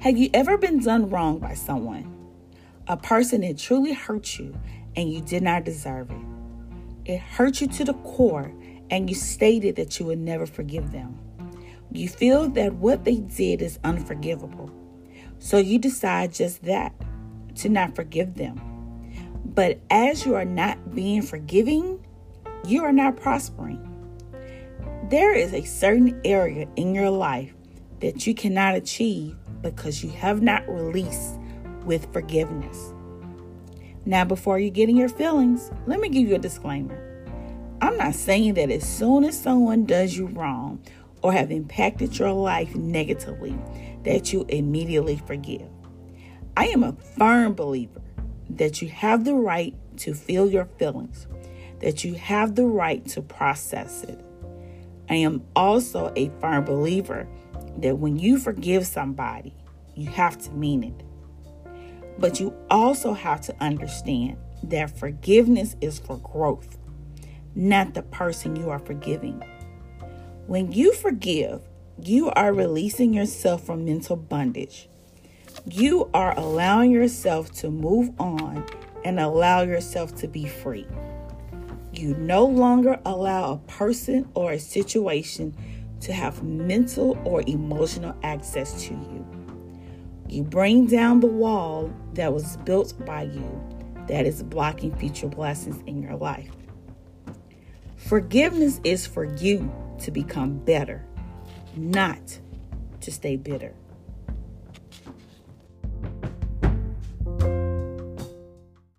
Have you ever been done wrong by someone? A person that truly hurt you and you did not deserve it. It hurt you to the core and you stated that you would never forgive them. You feel that what they did is unforgivable. So you decide just that, to not forgive them. But as you are not being forgiving, you are not prospering. There is a certain area in your life that you cannot achieve because you have not released with forgiveness. Now, before you get in your feelings, let me give you a disclaimer. I'm not saying that as soon as someone does you wrong or have impacted your life negatively, that you immediately forgive. I am a firm believer that you have the right to feel your feelings, that you have the right to process it. I am also a firm believer that when you forgive somebody, you have to mean it. But you also have to understand that forgiveness is for growth, not the person you are forgiving. When you forgive, you are releasing yourself from mental bondage. You are allowing yourself to move on and allow yourself to be free. You no longer allow a person or a situation to have mental or emotional access to you. You bring down the wall that was built by you that is blocking future blessings in your life. Forgiveness is for you to become better, not to stay bitter.